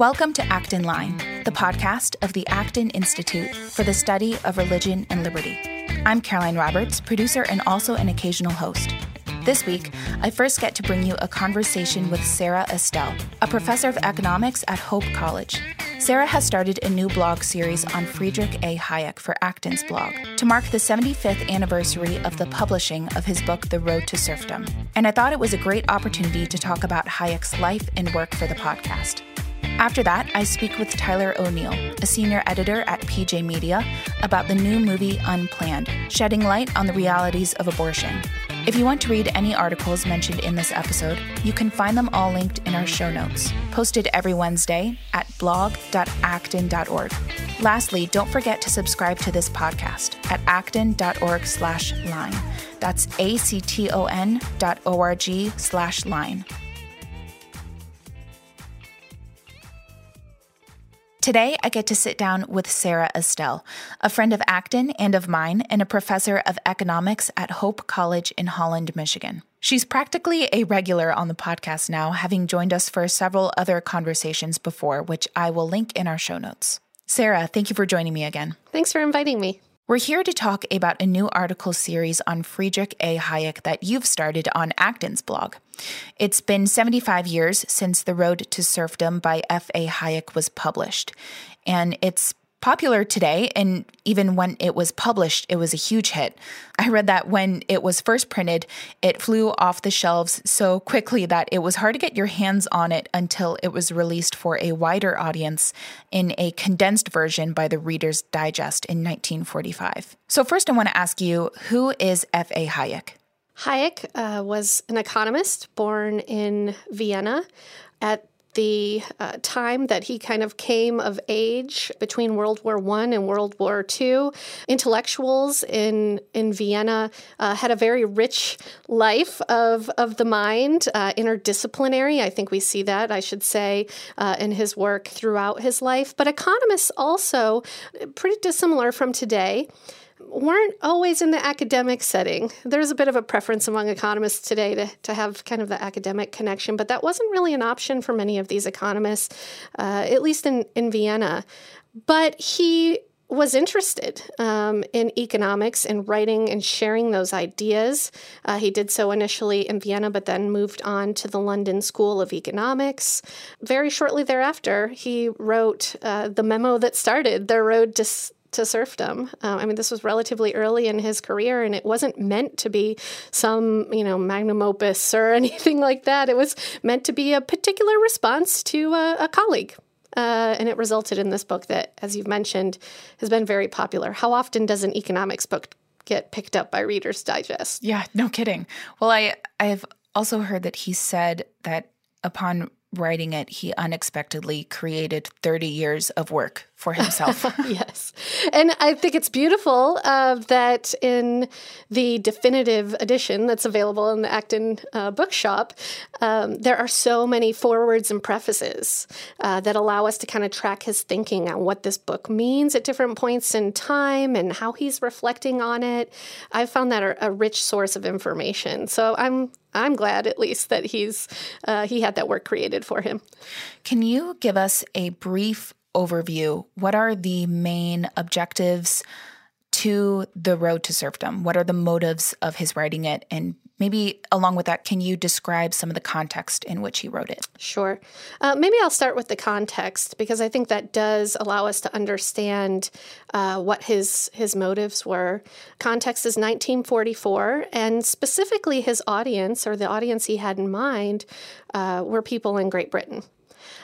Welcome to Acton Line, the podcast of the Acton Institute for the Study of Religion and Liberty. I'm Caroline Roberts, producer and also an occasional host. This week, I first get to bring you a conversation with Sarah Estelle, a professor of economics at Hope College. Sarah has started a new blog series on Friedrich A. Hayek for Acton's blog to mark the 75th anniversary of the publishing of his book, The Road to Serfdom. And I thought it was a great opportunity to talk about Hayek's life and work for the podcast. After that, I speak with Tyler O'Neil, a senior editor at PJ Media, about the new movie Unplanned, shedding light on the realities of abortion. If you want to read any articles mentioned in this episode, you can find them all linked in our show notes, posted every Wednesday at blog.acton.org. Lastly, don't forget to subscribe to this podcast at acton.org slash line. That's A-C-T-O-N dot O-R-G slash line. Today, I get to sit down with Sarah Estelle, a friend of Acton and of mine, and a professor of economics at Hope College in Holland, Michigan. She's practically a regular on the podcast now, having joined us for several other conversations before, which I will link in our show notes. Sarah, thank you for joining me again. Thanks for inviting me. We're here to talk about a new article series on Friedrich A. Hayek that you've started on Acton's blog. It's been 75 years since The Road to Serfdom by F.A. Hayek was published, and it's popular today. And even when it was published, it was a huge hit. I read that when it was first printed, it flew off the shelves so quickly that it was hard to get your hands on it until it was released for a wider audience in a condensed version by the Reader's Digest in 1945. So, first, I want to ask you who is F.A. Hayek? Hayek uh, was an economist born in Vienna at the uh, time that he kind of came of age between World War One and World War Two. Intellectuals in in Vienna uh, had a very rich life of of the mind, uh, interdisciplinary. I think we see that I should say uh, in his work throughout his life. But economists also pretty dissimilar from today weren't always in the academic setting. There's a bit of a preference among economists today to, to have kind of the academic connection, but that wasn't really an option for many of these economists, uh, at least in, in Vienna. But he was interested um, in economics and writing and sharing those ideas. Uh, he did so initially in Vienna, but then moved on to the London School of Economics. Very shortly thereafter, he wrote uh, the memo that started the road to to serfdom. Uh, I mean, this was relatively early in his career, and it wasn't meant to be some, you know, magnum opus or anything like that. It was meant to be a particular response to a, a colleague. Uh, and it resulted in this book that, as you've mentioned, has been very popular. How often does an economics book get picked up by Reader's Digest? Yeah, no kidding. Well, I I've also heard that he said that upon writing it, he unexpectedly created 30 years of work for himself. yes. And I think it's beautiful uh, that in the definitive edition that's available in the Acton uh, bookshop, um, there are so many forewords and prefaces uh, that allow us to kind of track his thinking on what this book means at different points in time and how he's reflecting on it. I found that a, a rich source of information. So I'm I'm glad at least that he's uh, he had that work created for him. Can you give us a brief overview? What are the main objectives to the road to serfdom? What are the motives of his writing it, and Maybe along with that, can you describe some of the context in which he wrote it? Sure. Uh, maybe I'll start with the context because I think that does allow us to understand uh, what his his motives were. Context is 1944, and specifically his audience or the audience he had in mind uh, were people in Great Britain.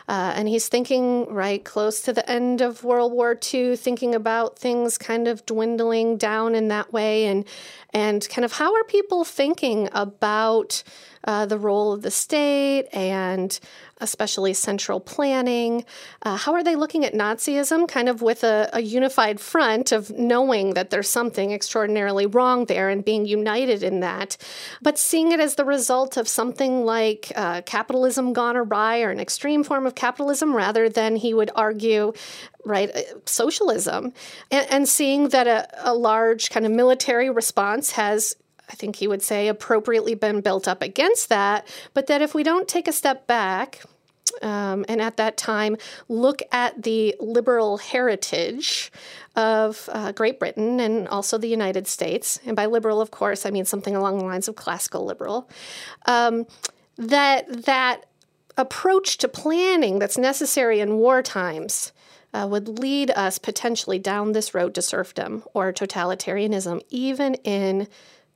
Uh, and he's thinking right close to the end of World War II, thinking about things kind of dwindling down in that way, and and kind of how are people thinking about uh, the role of the state and especially central planning. Uh, how are they looking at Nazism, kind of with a, a, unified front of knowing that there's something extraordinarily wrong there and being united in that, but seeing it as the result of something like uh, capitalism gone awry or an extreme form of capitalism rather than, he would argue, right, uh, socialism, and, and seeing that a, a large kind of military response has I think he would say, appropriately been built up against that, but that if we don't take a step back um, and at that time look at the liberal heritage of uh, Great Britain and also the United States. And by liberal, of course, I mean something along the lines of classical liberal. Um, that that approach to planning that's necessary in war times uh, would lead us potentially down this road to serfdom or totalitarianism, even in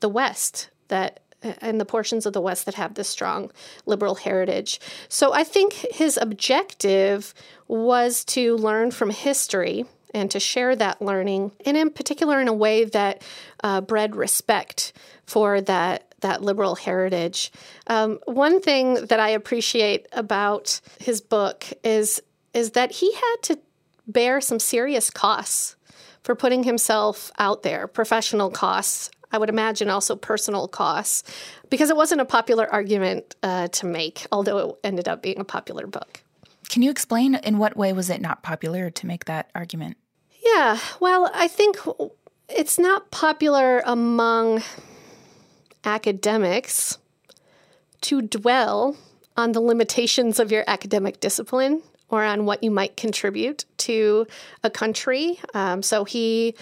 the West that and the portions of the West that have this strong liberal heritage. So I think his objective was to learn from history and to share that learning, and in particular in a way that uh, bred respect for that that liberal heritage. Um, one thing that I appreciate about his book is is that he had to bear some serious costs for putting himself out there, professional costs. I would imagine also personal costs, because it wasn't a popular argument uh, to make, although it ended up being a popular book. Can you explain in what way was it not popular to make that argument? Yeah, well, I think it's not popular among academics to dwell on the limitations of your academic discipline or on what you might contribute to a country. Um, so he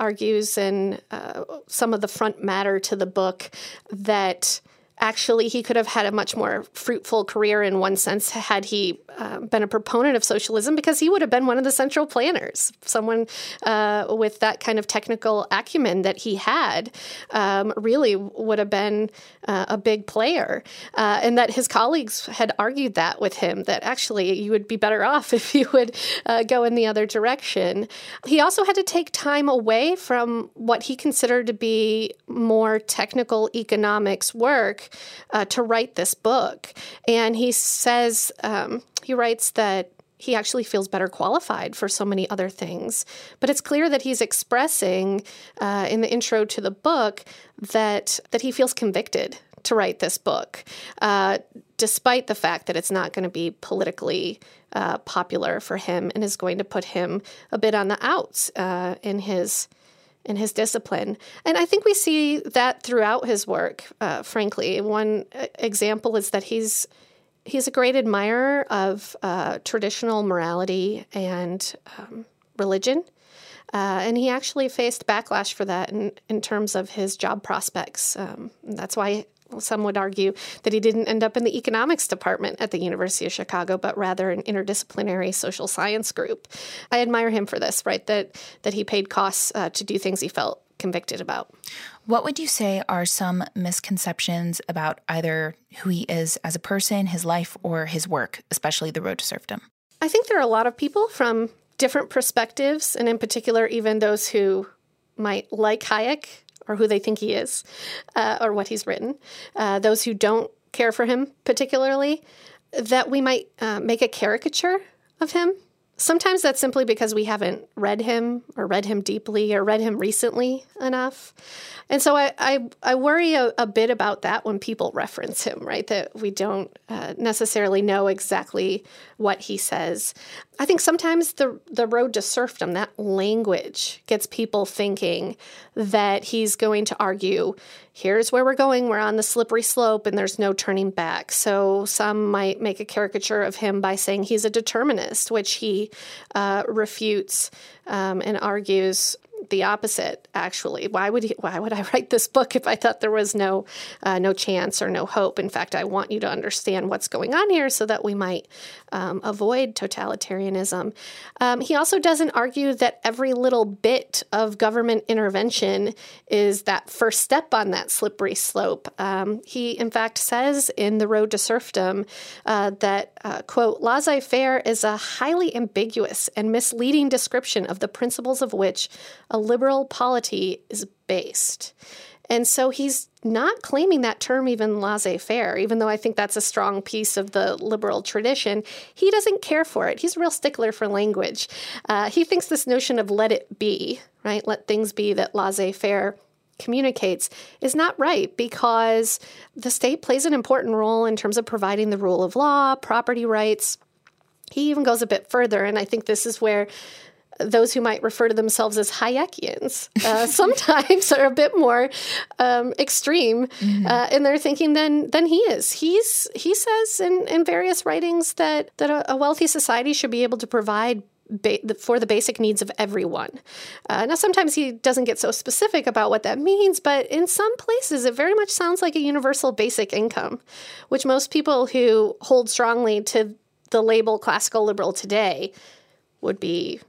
argues in uh, some of the front matter to the book that actually he could have had a much more fruitful career in one sense had he uh, been a proponent of socialism because he would have been one of the central planners someone uh, with that kind of technical acumen that he had um, really would have been uh, a big player. Uh, and that his colleagues had argued that with him that actually you would be better off if you would uh, go in the other direction. He also had to take time away from what he considered to be more technical economics work uh, to write this book. And he says, um, he writes that he actually feels better qualified for so many other things. But it's clear that he's expressing uh, in the intro to the book that that he feels convicted to write this book, uh, despite the fact that it's not going to be politically uh, popular for him and is going to put him a bit on the outs uh, in his in his discipline. And I think we see that throughout his work, uh, frankly. One uh, example is that he's he's a great admirer of uh, traditional morality and um, religion. Uh, and he actually faced backlash for that in, in terms of his job prospects. Um, that's why some would argue that he didn't end up in the economics department at the University of Chicago, but rather an interdisciplinary social science group. I admire him for this, right? That that he paid costs uh, to do things he felt convicted about. What would you say are some misconceptions about either who he is as a person, his life, or his work, especially The Road to Serfdom? I think there are a lot of people from different perspectives, and in particular, even those who might like Hayek or who they think he is uh, or what he's written, uh, those who don't care for him particularly, that we might uh, make a caricature of him. Sometimes that's simply because we haven't read him or read him deeply or read him recently enough. And so I, I, I worry a, a, bit about that when people reference him, right? That we don't uh, necessarily know exactly what he says. I think sometimes the the road to serfdom, that language, gets people thinking that he's going to argue, here's where we're going, we're on the slippery slope, and there's no turning back. So some might make a caricature of him by saying he's a determinist, which he uh, refutes um, and argues the opposite actually. Why would he, why would i write this book if i thought there was no uh, no chance or no hope? In fact i want you to understand what's going on here so that we might um, avoid totalitarianism. Um, he also doesn't argue that every little bit of government intervention is that first step on that slippery slope. Um, he in fact says in the road to serfdom uh, that uh, quote laissez-faire is a highly ambiguous and misleading description of the principles of which a liberal polity is based. And so he's not claiming that term even laissez faire, even though I think that's a strong piece of the liberal tradition. He doesn't care for it. He's a real stickler for language. Uh, he thinks this notion of let it be, right? Let things be that laissez faire communicates is not right because the state plays an important role in terms of providing the rule of law, property rights. He even goes a bit further, and I think this is where those who might refer to themselves as Hayekians uh, sometimes are a bit more um, extreme mm-hmm. uh, in their thinking than than he is. He's he says in, in various writings that that a, a wealthy society should be able to provide Ba- for the basic needs of everyone. Uh, now, sometimes he doesn't get so specific about what that means, but in some places it very much sounds like a universal basic income, which most people who hold strongly to the label classical liberal today would be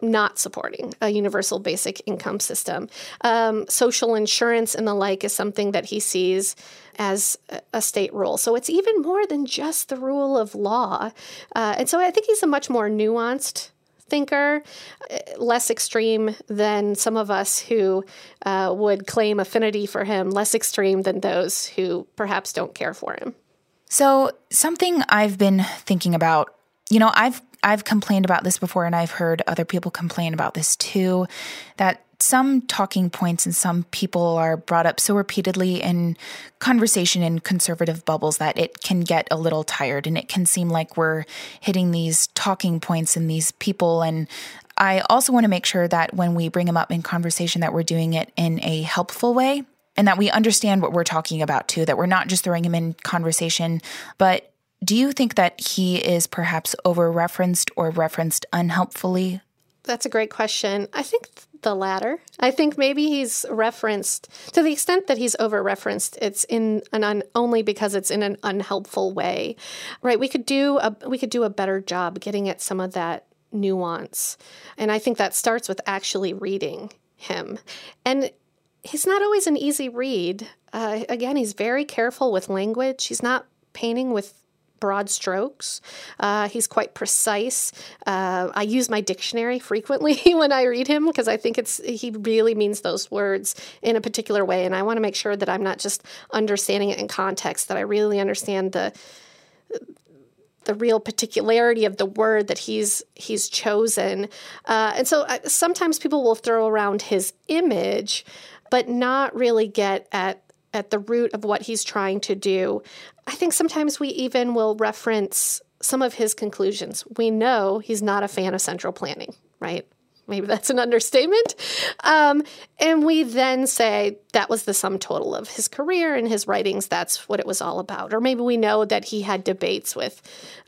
not supporting a universal basic income system. Um, social insurance and the like is something that he sees as a state rule. So it's even more than just the rule of law. Uh, and so I think he's a much more nuanced thinker, uh, less extreme than some of us who uh, would claim affinity for him, less extreme than those who perhaps don't care for him. So, something I've been thinking about, you know, I've I've complained about this before and I've heard other people complain about this too that some talking points and some people are brought up so repeatedly in conversation in conservative bubbles that it can get a little tired and it can seem like we're hitting these talking points and these people. And I also want to make sure that when we bring them up in conversation that we're doing it in a helpful way and that we understand what we're talking about too that we're not just throwing them in conversation but do you think that he is perhaps over referenced or referenced unhelpfully? That's a great question. I think the latter. I think maybe he's referenced to the extent that he's over referenced. It's in an un, only because it's in an unhelpful way, right? We could do a we could do a better job getting at some of that nuance, and I think that starts with actually reading him. And he's not always an easy read. Uh, again, he's very careful with language. He's not painting with broad strokes. Uh, he's quite precise. Uh, I use my dictionary frequently when I read him because I think it's he really means those words in a particular way, and I want to make sure that I'm not just understanding it in context. That I really understand the the real particularity of the word that he's he's chosen. Uh, and so I, uh, sometimes people will throw around his image, but not really get at at the root of what he's trying to do. I think sometimes we even will reference some of his conclusions. We know he's not a fan of central planning, right? Maybe that's an understatement. Um, and we then say that was the sum total of his career and his writings. That's what it was all about. Or maybe we know that he had debates with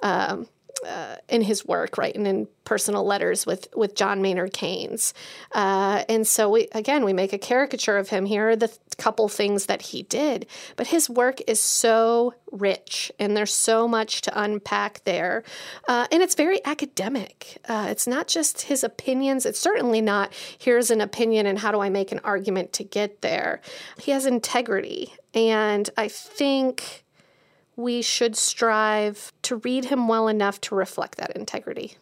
um, uh, in his work, right, and in personal letters with with John Maynard Keynes. Uh, and so we again we make a caricature of him. Here are the couple things that he did, but his work is so rich, and there's so much to unpack there, uh, and it's very academic. Uh, it's not just his opinions. It's certainly not here's an opinion and how do I make an argument to get there. He has integrity, and I think we should strive to read him well enough to reflect that integrity.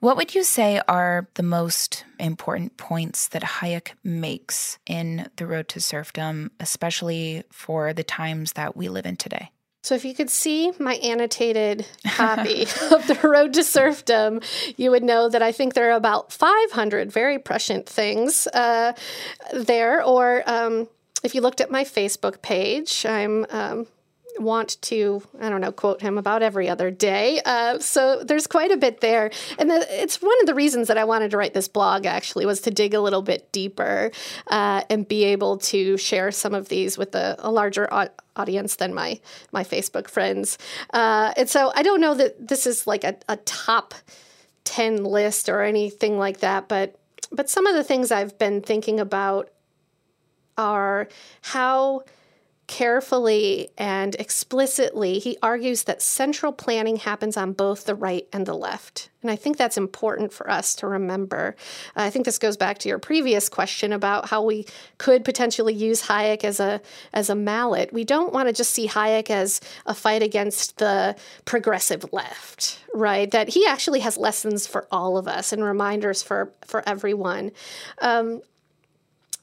What would you say are the most important points that Hayek makes in The Road to Serfdom, especially for the times that we live in today? So, if you could see my annotated copy of The Road to Serfdom, you would know that I think there are about 500 very prescient things uh, there. Or um, if you looked at my Facebook page, I'm um, want to, I don't know, quote him about every other day. Uh, so there's quite a bit there. And the, it's one of the reasons that I wanted to write this blog actually was to dig a little bit deeper uh, and be able to share some of these with a, a larger audience than my, my Facebook friends. Uh, and so I don't know that this is like a, a top 10 list or anything like that, but but some of the things I've been thinking about are how carefully and explicitly, he argues that central planning happens on both the right and the left. And I think that's important for us to remember. I think this goes back to your previous question about how we could potentially use Hayek as a as a mallet. We don't want to just see Hayek as a fight against the progressive left, right? That he actually has lessons for all of us and reminders for for everyone. Um,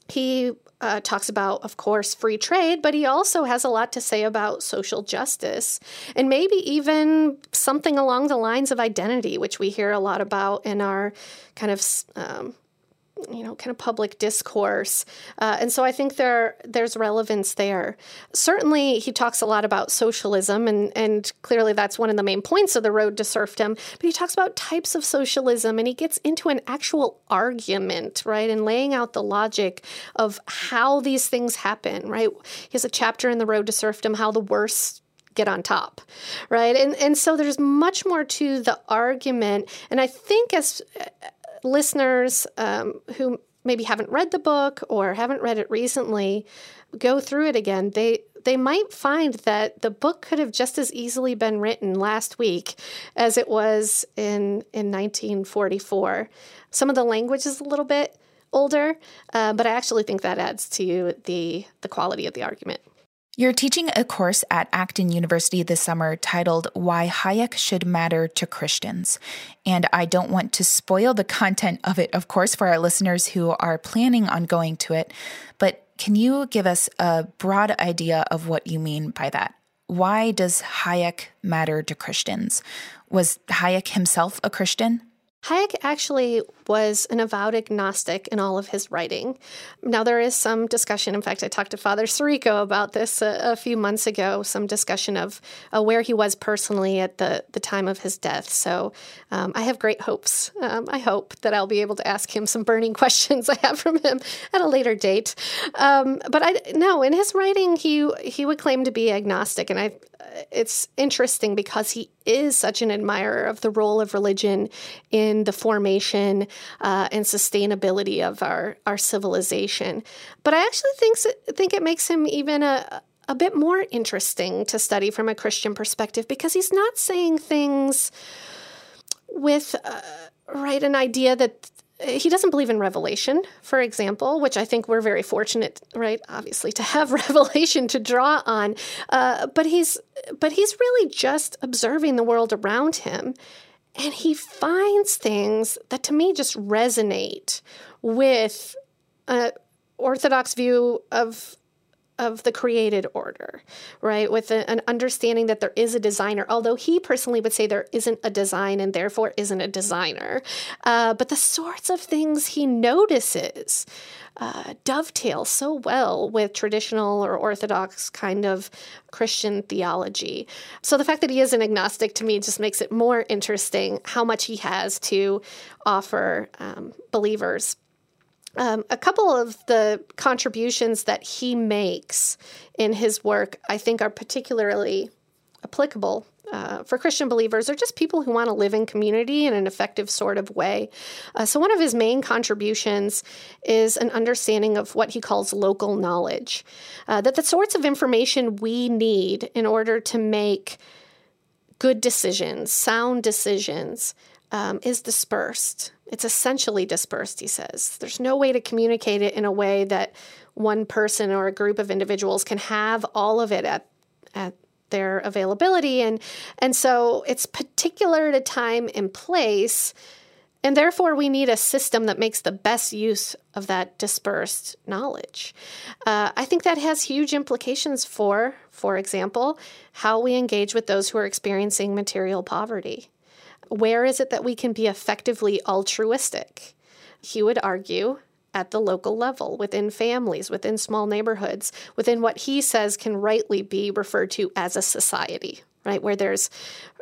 he uh, talks about, of course, free trade, but he also has a lot to say about social justice and maybe even something along the lines of identity, which we hear a lot about in our kind of um, you know kind of public discourse. Uh, and so i think there there's relevance there. Certainly he talks a lot about socialism and and clearly that's one of the main points of the road to serfdom but he talks about types of socialism and he gets into an actual argument right and laying out the logic of how these things happen right? He has a chapter in the road to serfdom how the worst get on top right? And and so there's much more to the argument and i think as listeners um, who maybe haven't read the book or haven't read it recently go through it again, they they might find that the book could have just as easily been written last week as it was in in 1944. Some of the language is a little bit older, uh, but I actually think that adds to the the quality of the argument. You're teaching a course at Acton University this summer titled Why Hayek Should Matter to Christians. And I don't want to spoil the content of it, of course, for our listeners who are planning on going to it. But can you give us a broad idea of what you mean by that? Why does Hayek matter to Christians? Was Hayek himself a Christian? Hayek actually was an avowed agnostic in all of his writing. Now, there is some discussion. In fact, I talked to Father Sirico about this a, a few months ago, some discussion of uh, where he was personally at the, the time of his death. So um, I have great hopes. Um, I hope that I'll be able to ask him some burning questions I have from him at a later date. Um, but I no, in his writing, he he would claim to be agnostic, and I it's interesting because he is such an admirer of the role of religion in the formation uh, and sustainability of our, our civilization. But I actually think, think it makes him even a, a bit more interesting to study from a Christian perspective because he's not saying things with, uh, right, an idea that he doesn't believe in revelation, for example, which I think we're very fortunate, right? Obviously, to have revelation to draw on. Uh, but he's but he's really just observing the world around him, and he finds things that to me just resonate with an orthodox view of of the created order, right? With a, an understanding that there is a designer, although he personally would say there isn't a design and therefore isn't a designer. Uh, but the sorts of things he notices uh, dovetail so well with traditional or orthodox kind of Christian theology. So the fact that he is an agnostic to me just makes it more interesting how much he has to offer um, believers. Um, a couple of the contributions that he makes in his work, I think, are particularly applicable uh, for Christian believers or just people who want to live in community in an effective sort of way. Uh, so, one of his main contributions is an understanding of what he calls local knowledge, uh, that the sorts of information we need in order to make good decisions, sound decisions, um, is dispersed. It's essentially dispersed, he says. There's no way to communicate it in a way that one person or a group of individuals can have all of it at, at their availability. And, and so it's particular to time and place. And therefore, we need a system that makes the best use of that dispersed knowledge. Uh, I think that has huge implications for, for example, how we engage with those who are experiencing material poverty. Where is it that we can be effectively altruistic? He would argue at the local level, within families, within small neighborhoods, within what he says can rightly be referred to as a society, right? Where there's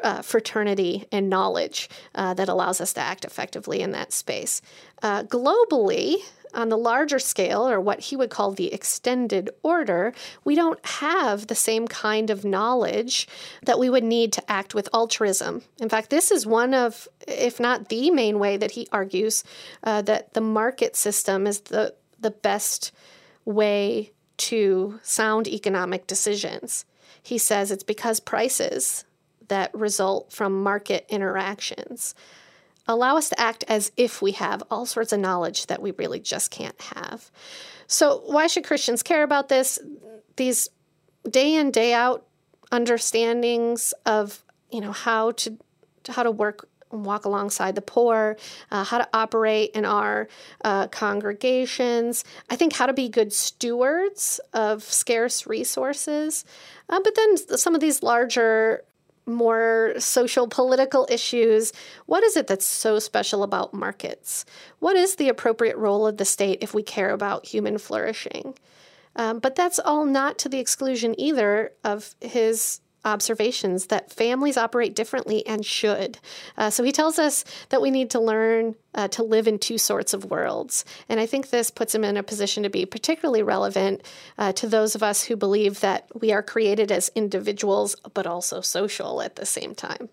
uh, fraternity and knowledge uh, that allows us to act effectively in that space. Uh, globally, on the larger scale, or what he would call the extended order, we don't have the same kind of knowledge that we would need to act with altruism. In fact, this is one of, if not the main way, that he argues uh, that the market system is the, the best way to sound economic decisions. He says it's because prices that result from market interactions allow us to act as if we have all sorts of knowledge that we really just can't have. So, why should Christians care about this? These day in, day out understandings of you know how to how to work walk alongside the poor, uh, how to operate in our uh, congregations. I think how to be good stewards of scarce resources. Uh, but then some of these larger more social political issues. What is it that's so special about markets? What is the appropriate role of the state if we care about human flourishing? Um, but that's all not to the exclusion either of his observations that families operate differently and should. Uh, so he tells us that we need to learn uh, to live in two sorts of worlds. And I think this puts him in a position to be particularly relevant uh, to those of us who believe that we are created as individuals, but also social at the same time.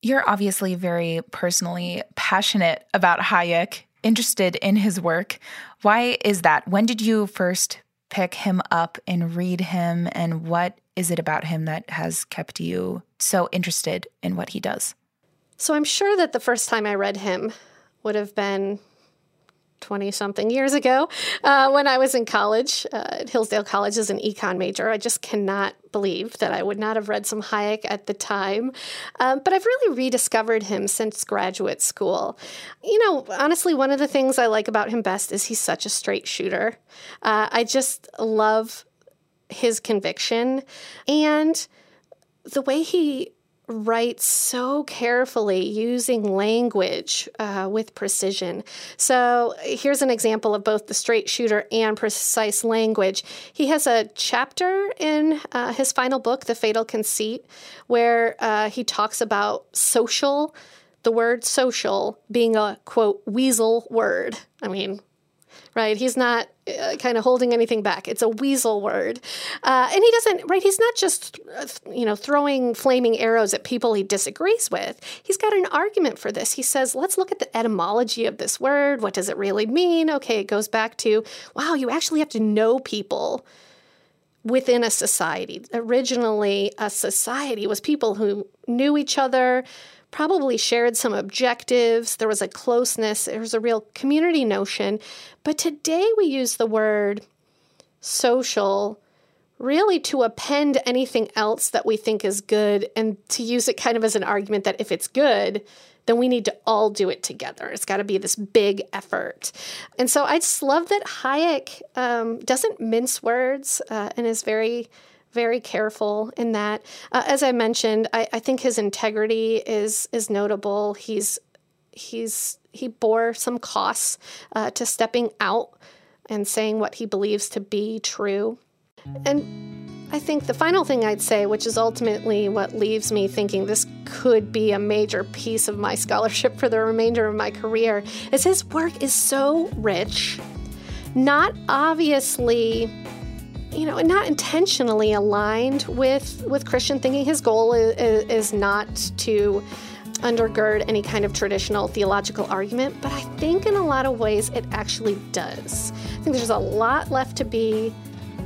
You're obviously very personally passionate about Hayek, interested in his work. Why is that? When did you first pick him up and read him? And what is it about him that has kept you so interested in what he does? So I'm sure that the first time I read him would have been 20 something years ago uh, when I was in college uh, at Hillsdale College as an econ major. I just cannot believe that I would not have read some Hayek at the time. Um, but I've really rediscovered him since graduate school. You know, honestly, one of the things I like about him best is he's such a straight shooter. Uh, I just love his conviction and the way he writes so carefully using language uh, with precision. So here's an example of both the straight shooter and precise language. He has a chapter in uh, his final book, The Fatal Conceit, where uh, he talks about social. The word social being a quote weasel word. I mean, right? He's not uh, kind of holding anything back. It's a weasel word. Uh, and he doesn't, right? He's not just, uh, you know, throwing flaming arrows at people he disagrees with. He's got an argument for this. He says, let's look at the etymology of this word. What does it really mean? Okay, it goes back to, wow, you actually have to know people within a society. Originally, a society was people who knew each other, probably shared some objectives. There was a closeness, there was a real community notion. But today we use the word social really to append anything else that we think is good and to use it kind of as an argument that if it's good, then we need to all do it together. It's got to be this big effort. And so I just love that Hayek um, doesn't mince words uh, and is very very careful in that. Uh, as I mentioned, I, I, think his integrity is is notable. He's he's he bore some costs uh, to stepping out and saying what he believes to be true. And I think the final thing I'd say, which is ultimately what leaves me thinking this could be a major piece of my scholarship for the remainder of my career, is his work is so rich, not obviously you know, and not intentionally aligned with with Christian thinking. His goal is, is not to undergird any kind of traditional theological argument, but I think in a lot of ways it actually does. I think there's a lot left to be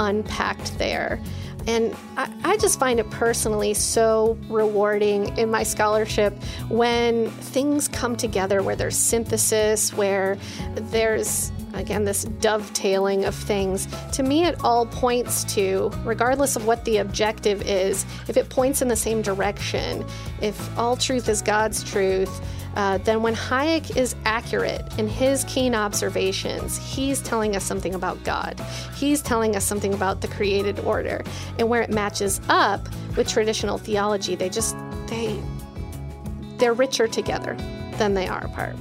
unpacked there. And I, I, just find it personally so rewarding in my scholarship when things come together, where there's synthesis, where there's again, this dovetailing of things. To me, it all points to, regardless of what the objective is, if it points in the same direction, if all truth is God's truth, uh, then when Hayek is accurate in his keen observations, he's telling us something about God. He's telling us something about the created order. And where it matches up with traditional theology, they just, they, they're richer together than they are apart.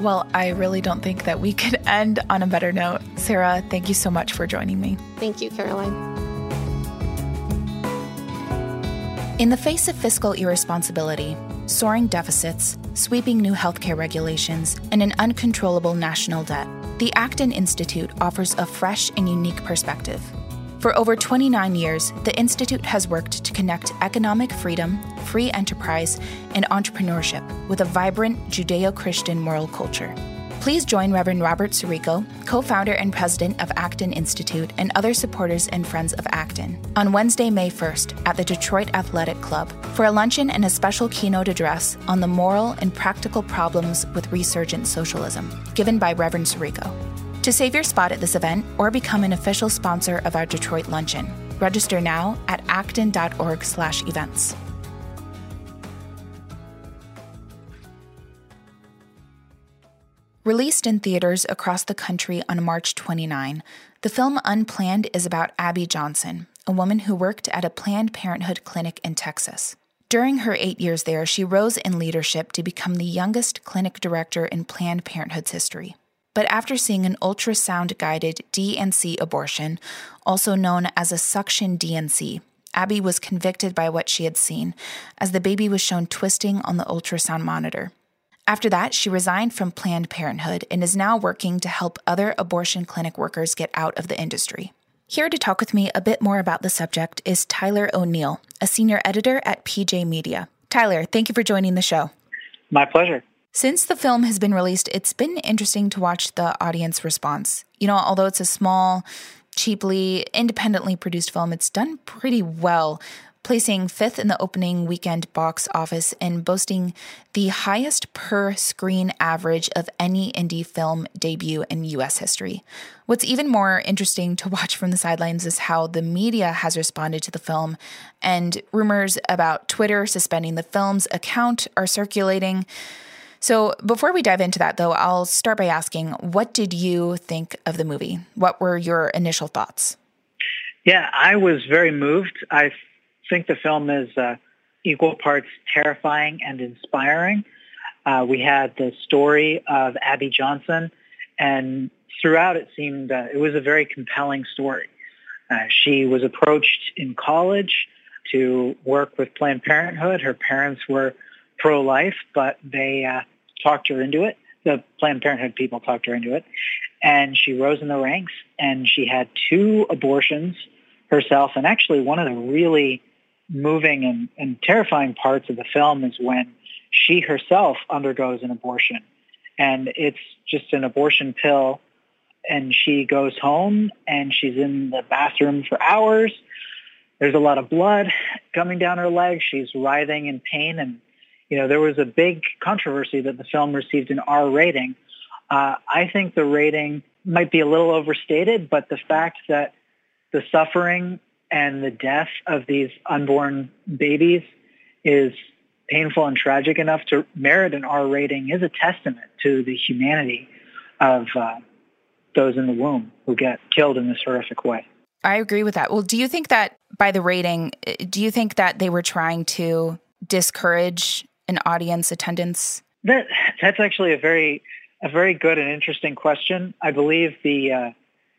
Well, I really don't think that we could end on a better note. Sarah, thank you so much for joining me. Thank you, Caroline. In the face of fiscal irresponsibility, soaring deficits, sweeping new healthcare regulations, and an uncontrollable national debt, the Acton Institute offers a fresh and unique perspective. For over 29 years, the Institute has worked to connect economic freedom, free enterprise, and entrepreneurship with a vibrant Judeo Christian moral culture. Please join Reverend Robert Sirico, co founder and president of Acton Institute, and other supporters and friends of Acton on Wednesday, May 1st at the Detroit Athletic Club for a luncheon and a special keynote address on the moral and practical problems with resurgent socialism, given by Reverend Sirico. To save your spot at this event or become an official sponsor of our Detroit luncheon, register now at acton.org/events. Released in theaters across the country on March 29, the film Unplanned is about Abby Johnson, a woman who worked at a Planned Parenthood clinic in Texas. During her eight years there, she rose in leadership to become the youngest clinic director in Planned Parenthood's history. But after seeing an ultrasound guided D&C abortion, also known as a suction D&C, Abby was convicted by what she had seen, as the baby was shown twisting on the ultrasound monitor. After that, she resigned from Planned Parenthood and is now working to help other abortion clinic workers get out of the industry. Here to talk with me a bit more about the subject is Tyler O'Neil, a senior editor at PJ Media. Tyler, thank you for joining the show. My pleasure. Since the film has been released, it's been interesting to watch the audience response. You know, although it's a small, cheaply, independently produced film, it's done pretty well, placing fifth in the opening weekend box office and boasting the highest per screen average of any indie film debut in US history. What's even more interesting to watch from the sidelines is how the media has responded to the film, and rumors about Twitter suspending the film's account are circulating. So, before we dive into that, though, I'll start by asking what did you think of the movie? What were your initial thoughts? Yeah, I was very moved. I think the film is uh, equal parts terrifying and inspiring. Uh, we had the story of Abby Johnson, and throughout it seemed uh, it was a very compelling story. Uh, she was approached in college to work with Planned Parenthood. Her parents were pro-life, but they uh, talked her into it. The Planned Parenthood people talked her into it. And she rose in the ranks and she had two abortions herself. And actually one of the really moving and, and terrifying parts of the film is when she herself undergoes an abortion. And it's just an abortion pill. And she goes home and she's in the bathroom for hours. There's a lot of blood coming down her leg. She's writhing in pain. And, you know, there was a big controversy that the film received an R rating. Uh, I think the rating might be a little overstated, but the fact that the suffering and the death of these unborn babies is painful and tragic enough to merit an R rating is a testament to the humanity of uh, those in the womb who get killed in this horrific way. I agree with that. Well, do you think that by the rating, do you think that they were trying to discourage an audience attendance? That that's actually a very a very good and interesting question. I believe the uh,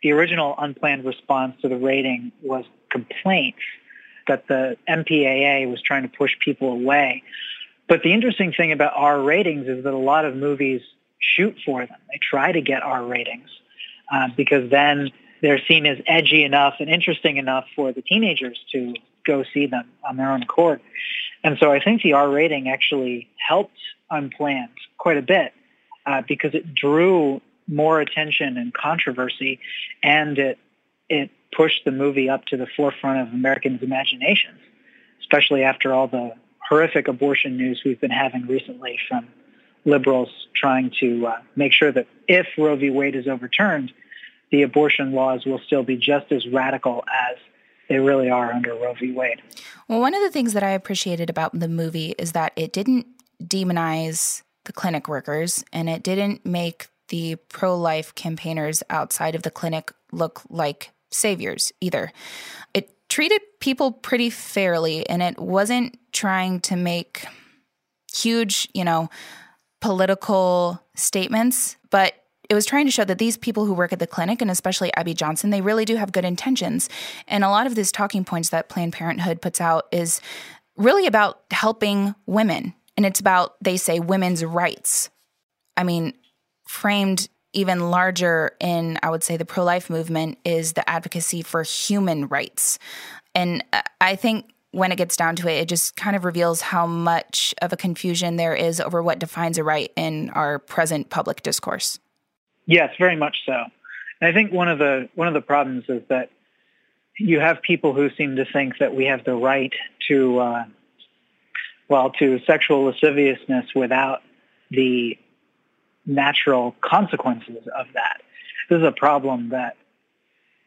the original unplanned response to the rating was complaints that the MPAA was trying to push people away. But the interesting thing about R ratings is that a lot of movies shoot for them. They try to get R ratings uh, because then they're seen as edgy enough and interesting enough for the teenagers to go see them on their own accord. And so I think the R rating actually helped Unplanned quite a bit uh, because it drew more attention and controversy, and it it pushed the movie up to the forefront of Americans' imaginations, especially after all the horrific abortion news we've been having recently from liberals trying to uh, make sure that if Roe v. Wade is overturned, the abortion laws will still be just as radical as they really are under Roe v. Wade. Well, one of the things that I appreciated about the movie is that it didn't demonize the clinic workers and it didn't make the pro life campaigners outside of the clinic look like saviors either. It treated people pretty fairly and it wasn't trying to make huge, you know, political statements, but it was trying to show that these people who work at the clinic and especially Abby Johnson, they really do have good intentions. And a lot of these talking points that Planned Parenthood puts out is really about helping women. And it's about, they say, women's rights. I mean, framed even larger in, I would say, the pro life movement is the advocacy for human rights. And I think when it gets down to it, it just kind of reveals how much of a confusion there is over what defines a right in our present public discourse. Yes, very much so. And I think one of the one of the problems is that you have people who seem to think that we have the right to, uh, well, to sexual lasciviousness without the natural consequences of that. This is a problem that,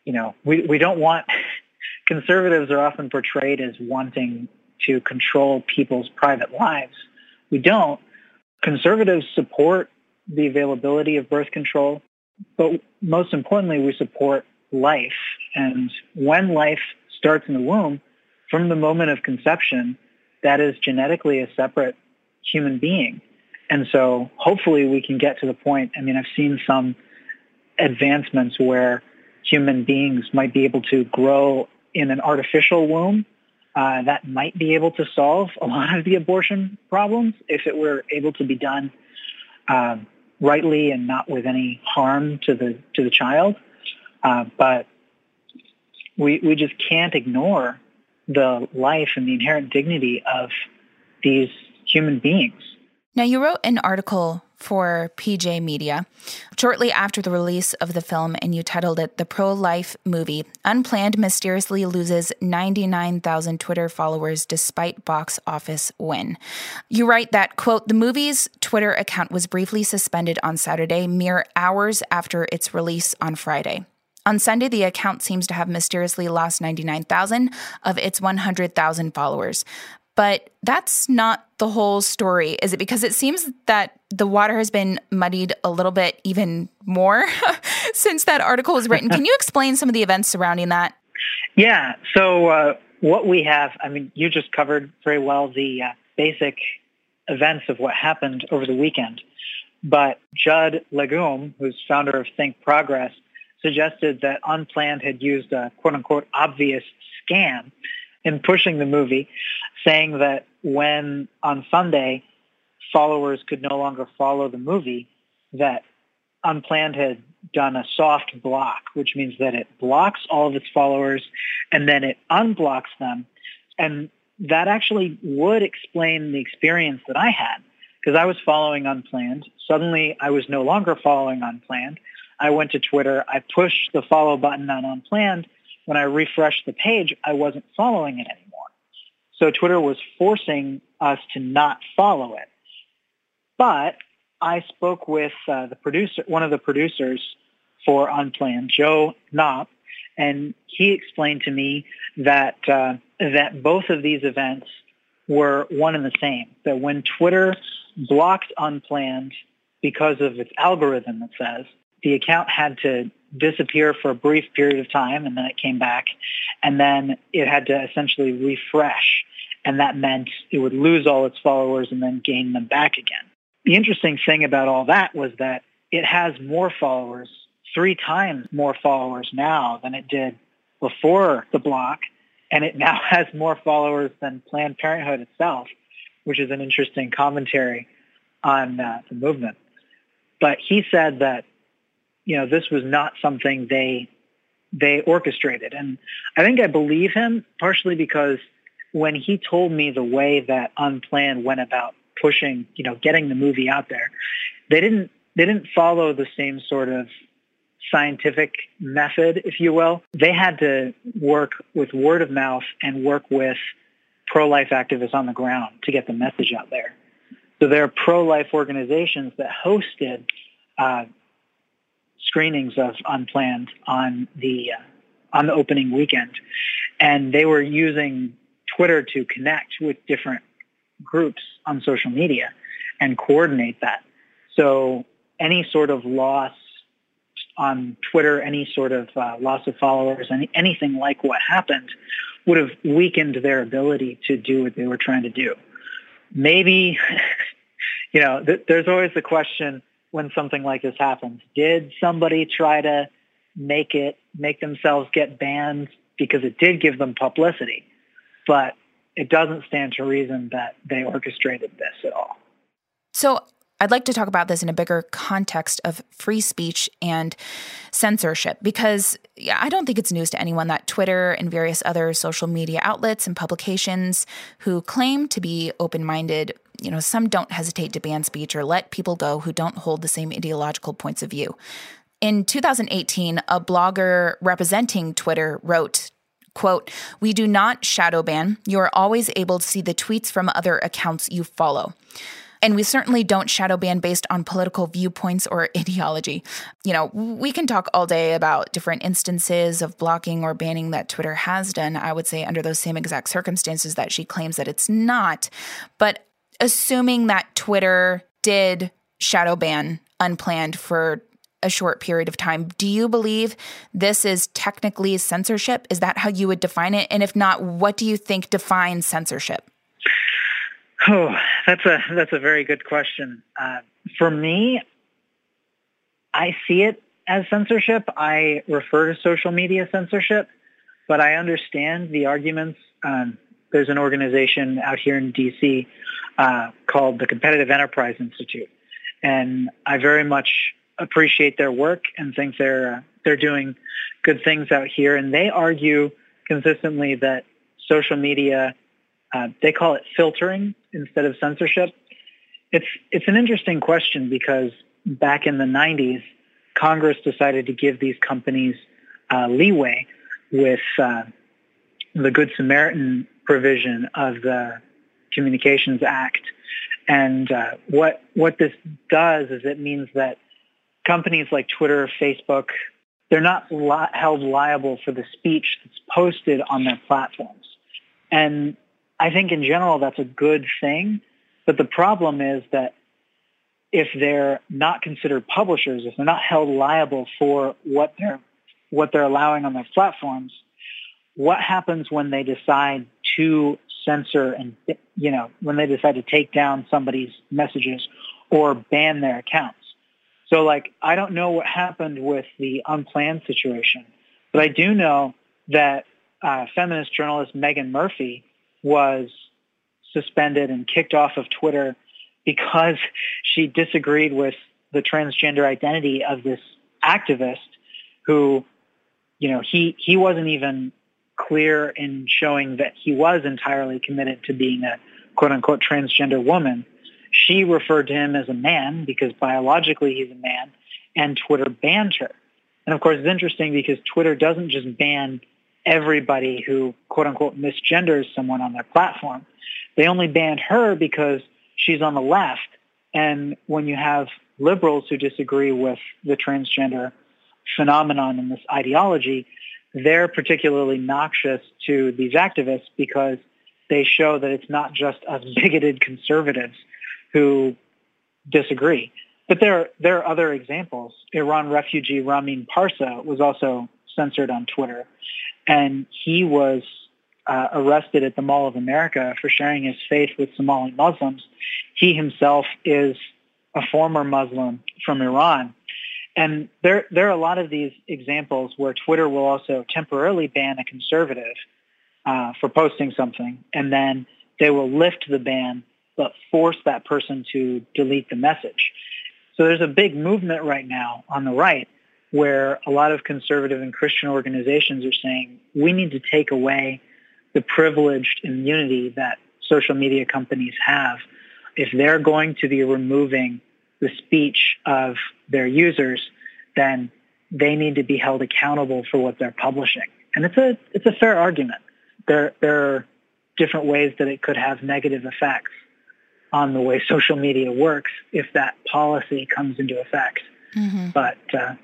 you know, we, we don't want, conservatives are often portrayed as wanting to control people's private lives. We don't. Conservatives support the availability of birth control, but most importantly, we support life. And when life starts in the womb, from the moment of conception, that is genetically a separate human being. And so hopefully we can get to the point. I mean, I've seen some advancements where human beings might be able to grow in an artificial womb uh, that might be able to solve a lot of the abortion problems if it were able to be done um, rightly and not with any harm to the to the child. Uh, but we we just can't ignore the life and the inherent dignity of these human beings. Now, you wrote an article for PJ Media shortly after the release of the film, and you titled it The Pro Life Movie Unplanned Mysteriously Loses 99,000 Twitter Followers Despite Box Office Win. You write that, quote, the movie's Twitter account was briefly suspended on Saturday, mere hours after its release on Friday. On Sunday, the account seems to have mysteriously lost 99,000 of its 100,000 followers. But that's not the whole story, is it? Because it seems that the water has been muddied a little bit even more since that article was written. Can you explain some of the events surrounding that? Yeah. So, uh, what we have, I mean, you just covered very well the uh, basic events of what happened over the weekend. But Judd Legum, who's founder of Think Progress, suggested that Unplanned had used a quote unquote obvious scam in pushing the movie, saying that when on Sunday followers could no longer follow the movie, that Unplanned had done a soft block, which means that it blocks all of its followers and then it unblocks them. And that actually would explain the experience that I had because I was following Unplanned. Suddenly I was no longer following Unplanned. I went to Twitter. I pushed the follow button on Unplanned when I refreshed the page, I wasn't following it anymore. So Twitter was forcing us to not follow it. But I spoke with uh, the producer, one of the producers for Unplanned, Joe Knopp, and he explained to me that uh, that both of these events were one and the same. That when Twitter blocked Unplanned because of its algorithm, it says the account had to disappear for a brief period of time and then it came back and then it had to essentially refresh and that meant it would lose all its followers and then gain them back again. The interesting thing about all that was that it has more followers, three times more followers now than it did before the block and it now has more followers than Planned Parenthood itself, which is an interesting commentary on uh, the movement. But he said that you know, this was not something they they orchestrated. And I think I believe him partially because when he told me the way that Unplanned went about pushing, you know, getting the movie out there, they didn't they didn't follow the same sort of scientific method, if you will. They had to work with word of mouth and work with pro-life activists on the ground to get the message out there. So there are pro-life organizations that hosted uh, screenings of Unplanned on the uh, on the opening weekend, and they were using Twitter to connect with different groups on social media and coordinate that. So any sort of loss on Twitter, any sort of uh, loss of followers, any, anything like what happened would have weakened their ability to do what they were trying to do. Maybe, you know, th- there's always the question, when something like this happens? Did somebody try to make it, make themselves get banned because it did give them publicity? But it doesn't stand to reason that they orchestrated this at all. So I'd like to talk about this in a bigger context of free speech and censorship because I don't think it's news to anyone that Twitter and various other social media outlets and publications who claim to be open minded you know, some don't hesitate to ban speech or let people go who don't hold the same ideological points of view. In 2018, a blogger representing Twitter wrote, quote, "We do not shadow ban. You are always able to see the tweets from other accounts you follow." And we certainly don't shadow ban based on political viewpoints or ideology. You know, we can talk all day about different instances of blocking or banning that Twitter has done, I would say, under those same exact circumstances that she claims that it's not. But assuming that Twitter did shadow ban unplanned for a short period of time, do you believe this is technically censorship? Is that how you would define it? And if not, what do you think defines censorship? Oh, that's a that's a very good question. Uh, for me, I see it as censorship. I refer to social media censorship, but I understand the arguments. Um, there's an organization out here in DC uh, called the Competitive Enterprise Institute, and I very much appreciate their work and think they're uh, they're doing good things out here. And they argue consistently that social media uh, they call it filtering instead of censorship. It's it's an interesting question because back in the 90s, Congress decided to give these companies uh, leeway with uh, the Good Samaritan provision of the Communications Act. And uh, what what this does is it means that companies like Twitter, Facebook, they're not li- held liable for the speech that's posted on their platforms. And I think in general that's a good thing. But the problem is that if they're not considered publishers, if they're not held liable for what they're what they're allowing on their platforms, what happens when they decide to censor and you know when they decide to take down somebody's messages or ban their accounts? So like I don't know what happened with the unplanned situation, but I do know that uh, feminist journalist Meghan Murphy was suspended and kicked off of Twitter because she disagreed with the transgender identity of this activist who, you know, he, he wasn't even clear in showing that he was entirely committed to being a quote unquote transgender woman. She referred to him as a man because biologically he's a man and Twitter banned her. And of course, it's interesting because Twitter doesn't just ban everybody who quote unquote misgenders someone on their platform. They only banned her because she's on the left. And when you have liberals who disagree with the transgender phenomenon and this ideology, they're particularly noxious to these activists because they show that it's not just us bigoted conservatives who disagree. But there, there are other examples. Iran refugee Ramin Parsa was also censored on Twitter and he was uh, arrested at the Mall of America for sharing his faith with Somali Muslims. He himself is a former Muslim from Iran. And there, there are a lot of these examples where Twitter will also temporarily ban a conservative uh, for posting something, and then they will lift the ban but force that person to delete the message. So there's a big movement right now on the right where a lot of conservative and Christian organizations are saying we need to take away the privileged immunity that social media companies have. If they're going to be removing the speech of their users, then they need to be held accountable for what they're publishing. And it's a it's a fair argument. There there are different ways that it could have negative effects on the way social media works if that policy comes into effect. Mm-hmm. But uh,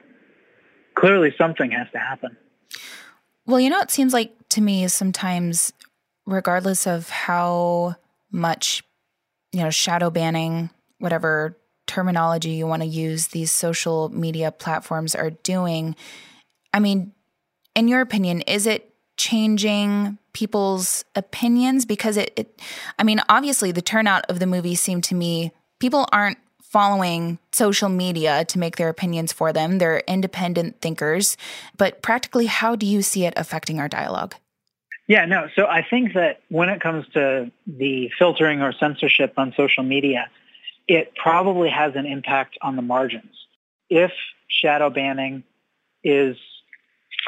clearly something has to happen. Well, you know, it seems like to me sometimes, regardless of how much, you know, shadow banning, whatever terminology you want to use, these social media platforms are doing. I mean, in your opinion, is it changing people's opinions? Because it, it I mean, obviously, the turnout of the movie seemed to me people aren't following social media to make their opinions for them. They're independent thinkers. But practically, how do you see it affecting our dialogue? Yeah, no. So I think that when it comes to the filtering or censorship on social media, it probably has an impact on the margins. If shadow banning is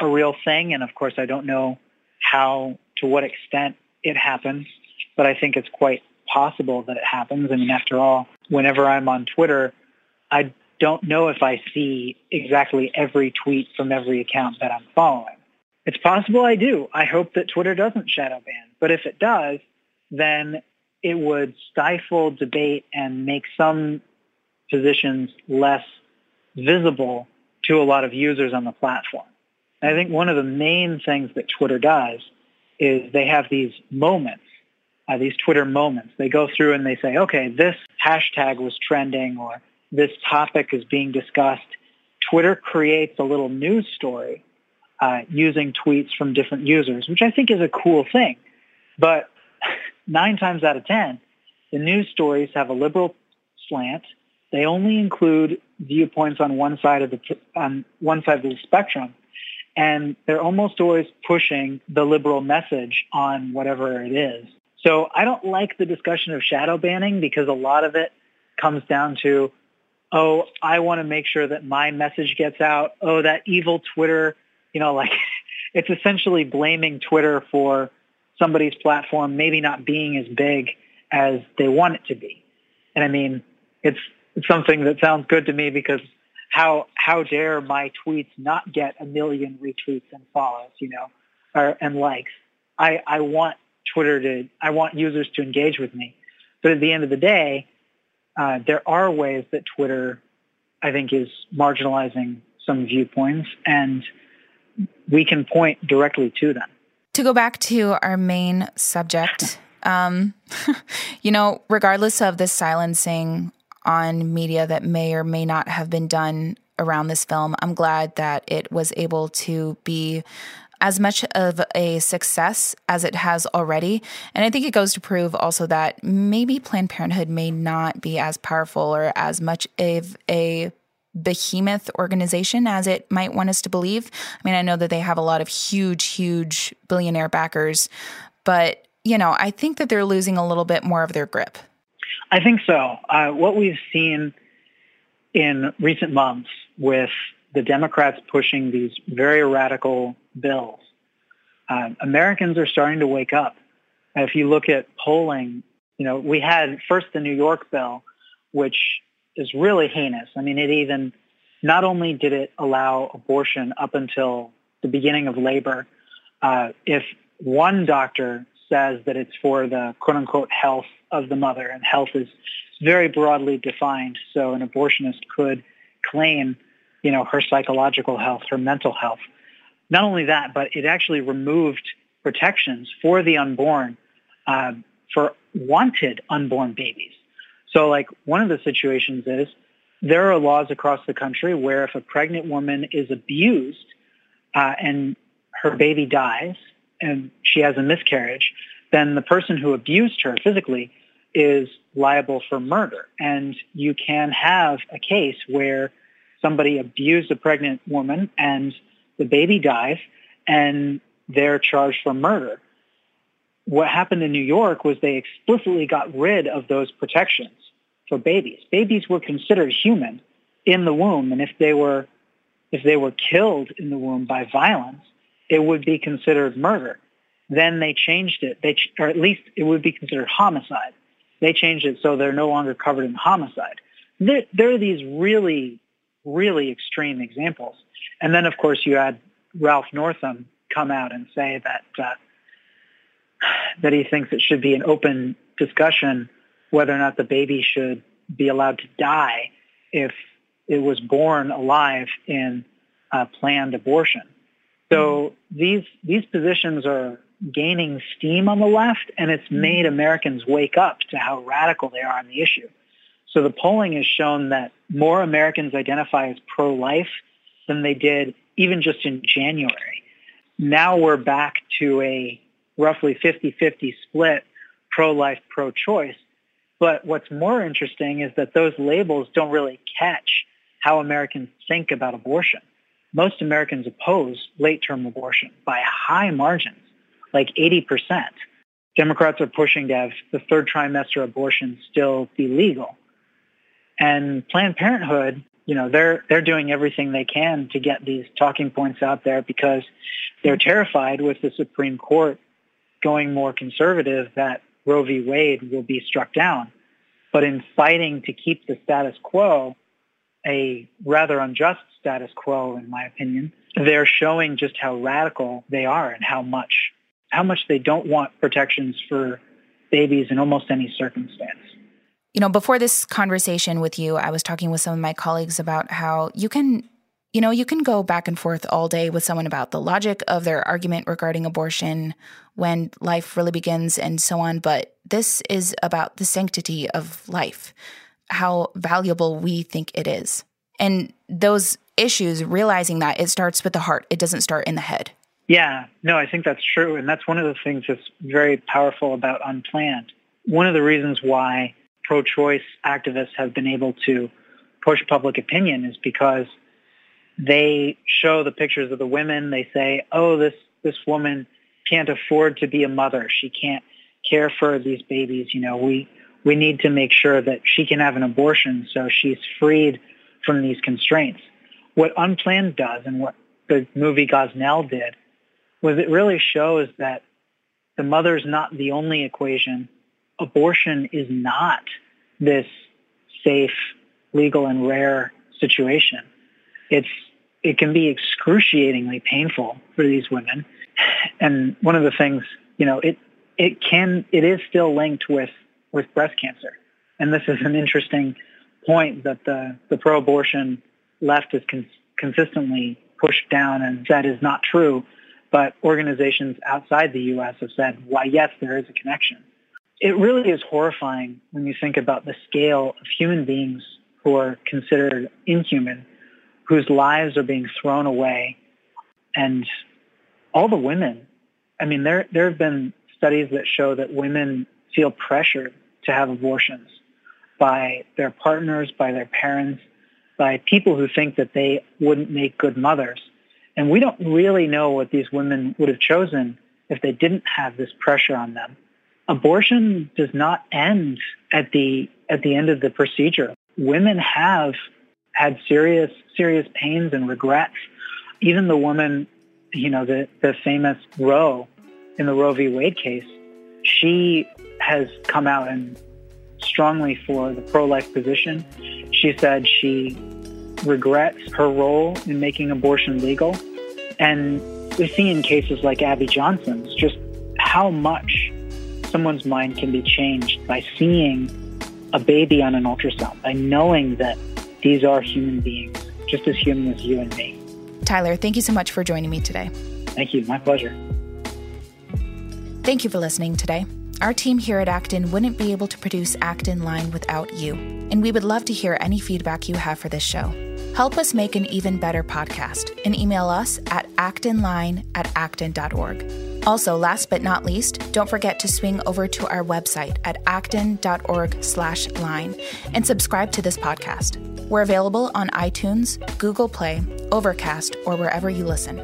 a real thing, and of course I don't know how, to what extent it happens, but I think it's quite possible that it happens. I mean, after all, whenever I'm on Twitter, I don't know if I see exactly every tweet from every account that I'm following. It's possible I do. I hope that Twitter doesn't shadow ban. But if it does, then it would stifle debate and make some positions less visible to a lot of users on the platform. And I think one of the main things that Twitter does is they have these moments uh, these Twitter moments. They go through and they say, okay, this hashtag was trending or this topic is being discussed. Twitter creates a little news story uh, using tweets from different users, which I think is a cool thing. But nine times out of 10, the news stories have a liberal slant. They only include viewpoints on one side of the on one side of the spectrum, and they're almost always pushing the liberal message on whatever it is. So I don't like the discussion of shadow banning because a lot of it comes down to, oh, I want to make sure that my message gets out. Oh, that evil Twitter, you know, like it's essentially blaming Twitter for somebody's platform maybe not being as big as they want it to be. And I mean, it's, something that sounds good to me because how how dare my tweets not get a million retweets and follows, you know, or and likes. I, I want Twitter to, I want users to engage with me. But at the end of the day, uh, there are ways that Twitter, I think, is marginalizing some viewpoints, and we can point directly to them. To go back to our main subject, um, you know, regardless of the silencing on media that may or may not have been done around this film, I'm glad that it was able to be as much of a success as it has already. And I think it goes to prove also that maybe Planned Parenthood may not be as powerful or as much of a behemoth organization as it might want us to believe. I mean, I know that they have a lot of huge, huge billionaire backers, but, you know, I think that they're losing a little bit more of their grip. I think so. Uh, what we've seen in recent months with the Democrats pushing these very radical bills. Uh, Americans are starting to wake up. If you look at polling, you know, we had first the New York bill, which is really heinous. I mean, it even, not only did it allow abortion up until the beginning of labor, uh, if one doctor says that it's for the quote unquote health of the mother, and health is very broadly defined, so an abortionist could claim, you know, her psychological health, her mental health. Not only that, but it actually removed protections for the unborn uh, for wanted unborn babies. So like one of the situations is there are laws across the country where if a pregnant woman is abused uh, and her baby dies and she has a miscarriage, then the person who abused her physically is liable for murder. And you can have a case where somebody abused a pregnant woman and the baby dies and they're charged for murder. What happened in New York was they explicitly got rid of those protections for babies. Babies were considered human in the womb, and if they were if they were killed in the womb by violence, it would be considered murder. Then they changed it, they, or at least it would be considered homicide. They changed it so they're no longer covered in homicide. There, there are these really, really extreme examples. And then, of course, you had Ralph Northam come out and say that uh, that he thinks it should be an open discussion whether or not the baby should be allowed to die if it was born alive in a planned abortion. So these these positions are gaining steam on the left, and it's mm-hmm. made Americans wake up to how radical they are on the issue. So the polling has shown that more Americans identify as pro-life than they did even just in January. Now we're back to a roughly 50-50 split pro-life, pro-choice. But what's more interesting is that those labels don't really catch how Americans think about abortion. Most Americans oppose late-term abortion by high margins, like 80%. Democrats are pushing to have the third trimester abortion still be legal. And Planned Parenthood you know they're they're doing everything they can to get these talking points out there because they're terrified with the Supreme Court going more conservative that Roe v. Wade will be struck down. But in fighting to keep the status quo, a rather unjust status quo, in my opinion, they're showing just how radical they are and how much how much they don't want protections for babies in almost any circumstance. You know, before this conversation with you, I was talking with some of my colleagues about how you can, you know, you can go back and forth all day with someone about the logic of their argument regarding abortion, when life really begins, and so on. But this is about the sanctity of life, how valuable we think it is. And those issues, realizing that it starts with the heart, it doesn't start in the head. Yeah, no, I think that's true. And that's one of the things that's very powerful about Unplanned one of the reasons why pro-choice activists have been able to push public opinion is because they show the pictures of the women. They say, oh, this, this woman can't afford to be a mother. She can't care for these babies. You know, we, we need to make sure that she can have an abortion so she's freed from these constraints. What Unplanned does and what the movie Gosnell did was it really shows that the mother's not the only equation. Abortion is not this safe, legal, and rare situation. It's it can be excruciatingly painful for these women. And one of the things, you know, it it can it is still linked with with breast cancer. And this is an interesting point that the the pro-abortion left is con- consistently pushed down and said is not true. But organizations outside the U.S. have said, why, yes, there is a connection. It really is horrifying when you think about the scale of human beings who are considered inhuman whose lives are being thrown away. And all the women, I mean, there, there have been studies that show that women feel pressured to have abortions by their partners, by their parents, by people who think that they wouldn't make good mothers. And we don't really know what these women would have chosen if they didn't have this pressure on them. Abortion does not end at the at the end of the procedure. Women have had serious serious pains and regrets. Even the woman, you know, the the famous Roe in the Roe v. Wade case, she has come out and strongly for the pro-life position. She said she regrets her role in making abortion legal. And we see in cases like Abby Johnson's just how much someone's mind can be changed by seeing a baby on an ultrasound, by knowing that these are human beings, just as human as you and me. Tyler, thank you so much for joining me today. Thank you. My pleasure. Thank you for listening today. Our team here at Acton wouldn't be able to produce Acton Line without you, and we would love to hear any feedback you have for this show. Help us make an even better podcast and email us at actonline at acton.org. Also, last but not least, don't forget to swing over to our website at acton.org slash line and subscribe to this podcast. We're available on iTunes, Google Play, Overcast, or wherever you listen.